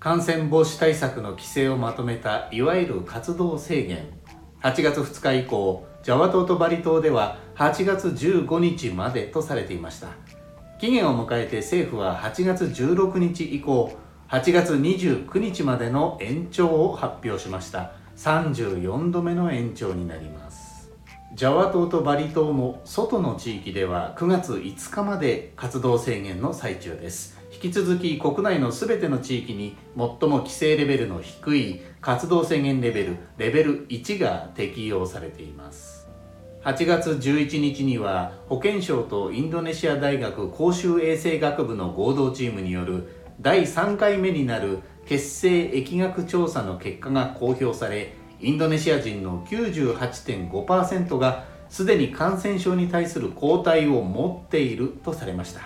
感染防止対策の規制をまとめたいわゆる活動制限。8月2日以降ジャワ島とバリ島では8月15日までとされていました。期限を迎えて政府は8月16日以降8月29日までの延長を発表しました。34度目の延長になります。ジャワ島とバリ島の外の地域では9月5日まで活動制限の最中です。引き続き国内の全ての地域に最も規制レベルの低い活動制限レベルレベル1が適用されています。8月11日には保健省とインドネシア大学公衆衛生学部の合同チームによる第3回目になる血清疫学調査の結果が公表されインドネシア人の98.5%がすでに感染症に対する抗体を持っているとされました。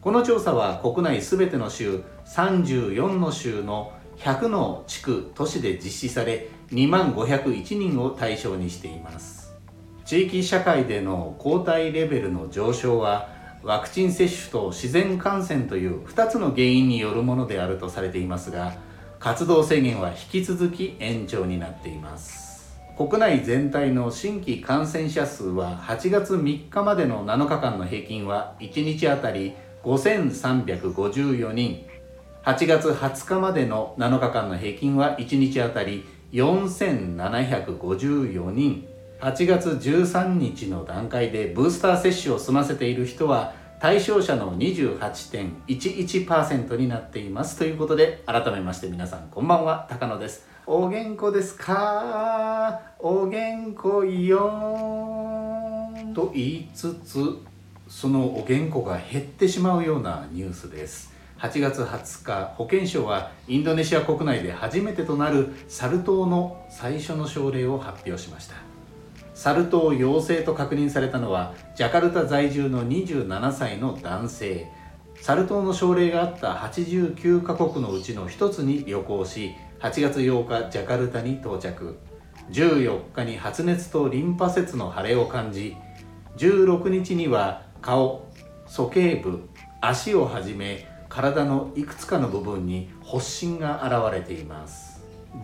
この調査は国内すべての州34の州の100の地区都市で実施され2万501人を対象にしています。地域社会での抗体レベルの上昇はワクチン接種と自然感染という2つの原因によるものであるとされていますが活動制限は引き続き延長になっています。国内全体の新規感染者数は8月3日までの7日間の平均は1日あたり5354人。8月20日までの7日間の平均は1日あたり4754人。8月13日の段階でブースター接種を済ませている人は対象者の28.11%になっています。ということで改めまして皆さんこんばんは。高野です。お元気ですか？お元気よと言いつつそのお元気が減ってしまうようなニュースです。8月20日保健省はインドネシア国内で初めてとなるサル痘の最初の症例を発表しましたサル痘陽性と確認されたのはジャカルタ在住の27歳の男性。サル痘の症例があった89カ国のうちの一つに旅行し8月8日ジャカルタに到着。14日に発熱とリンパ節の腫れを感じ16日には顔鼠径部足をはじめ体のいくつかの部分に発疹が現れています。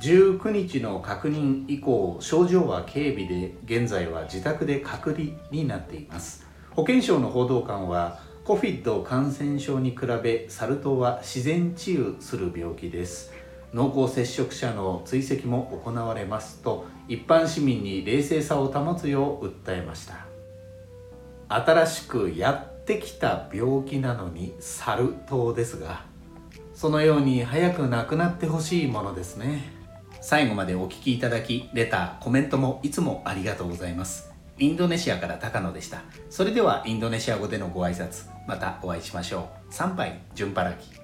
19日の確認以降症状は軽微で現在は自宅で隔離になっています。保健省の報道官は COVID 感染症に比べサル痘は自然治癒する病気です。濃厚接触者の追跡も行われますと一般市民に冷静さを保つよう訴えました。新しくやってきた病気なのにサル痘ですがそのように早くなくなってほしいものですね。最後までお聴きいただき、レター、コメントもいつもありがとうございます。インドネシアから高野でした。それではインドネシア語でのご挨拶、またお会いしましょう。参拝、順払き。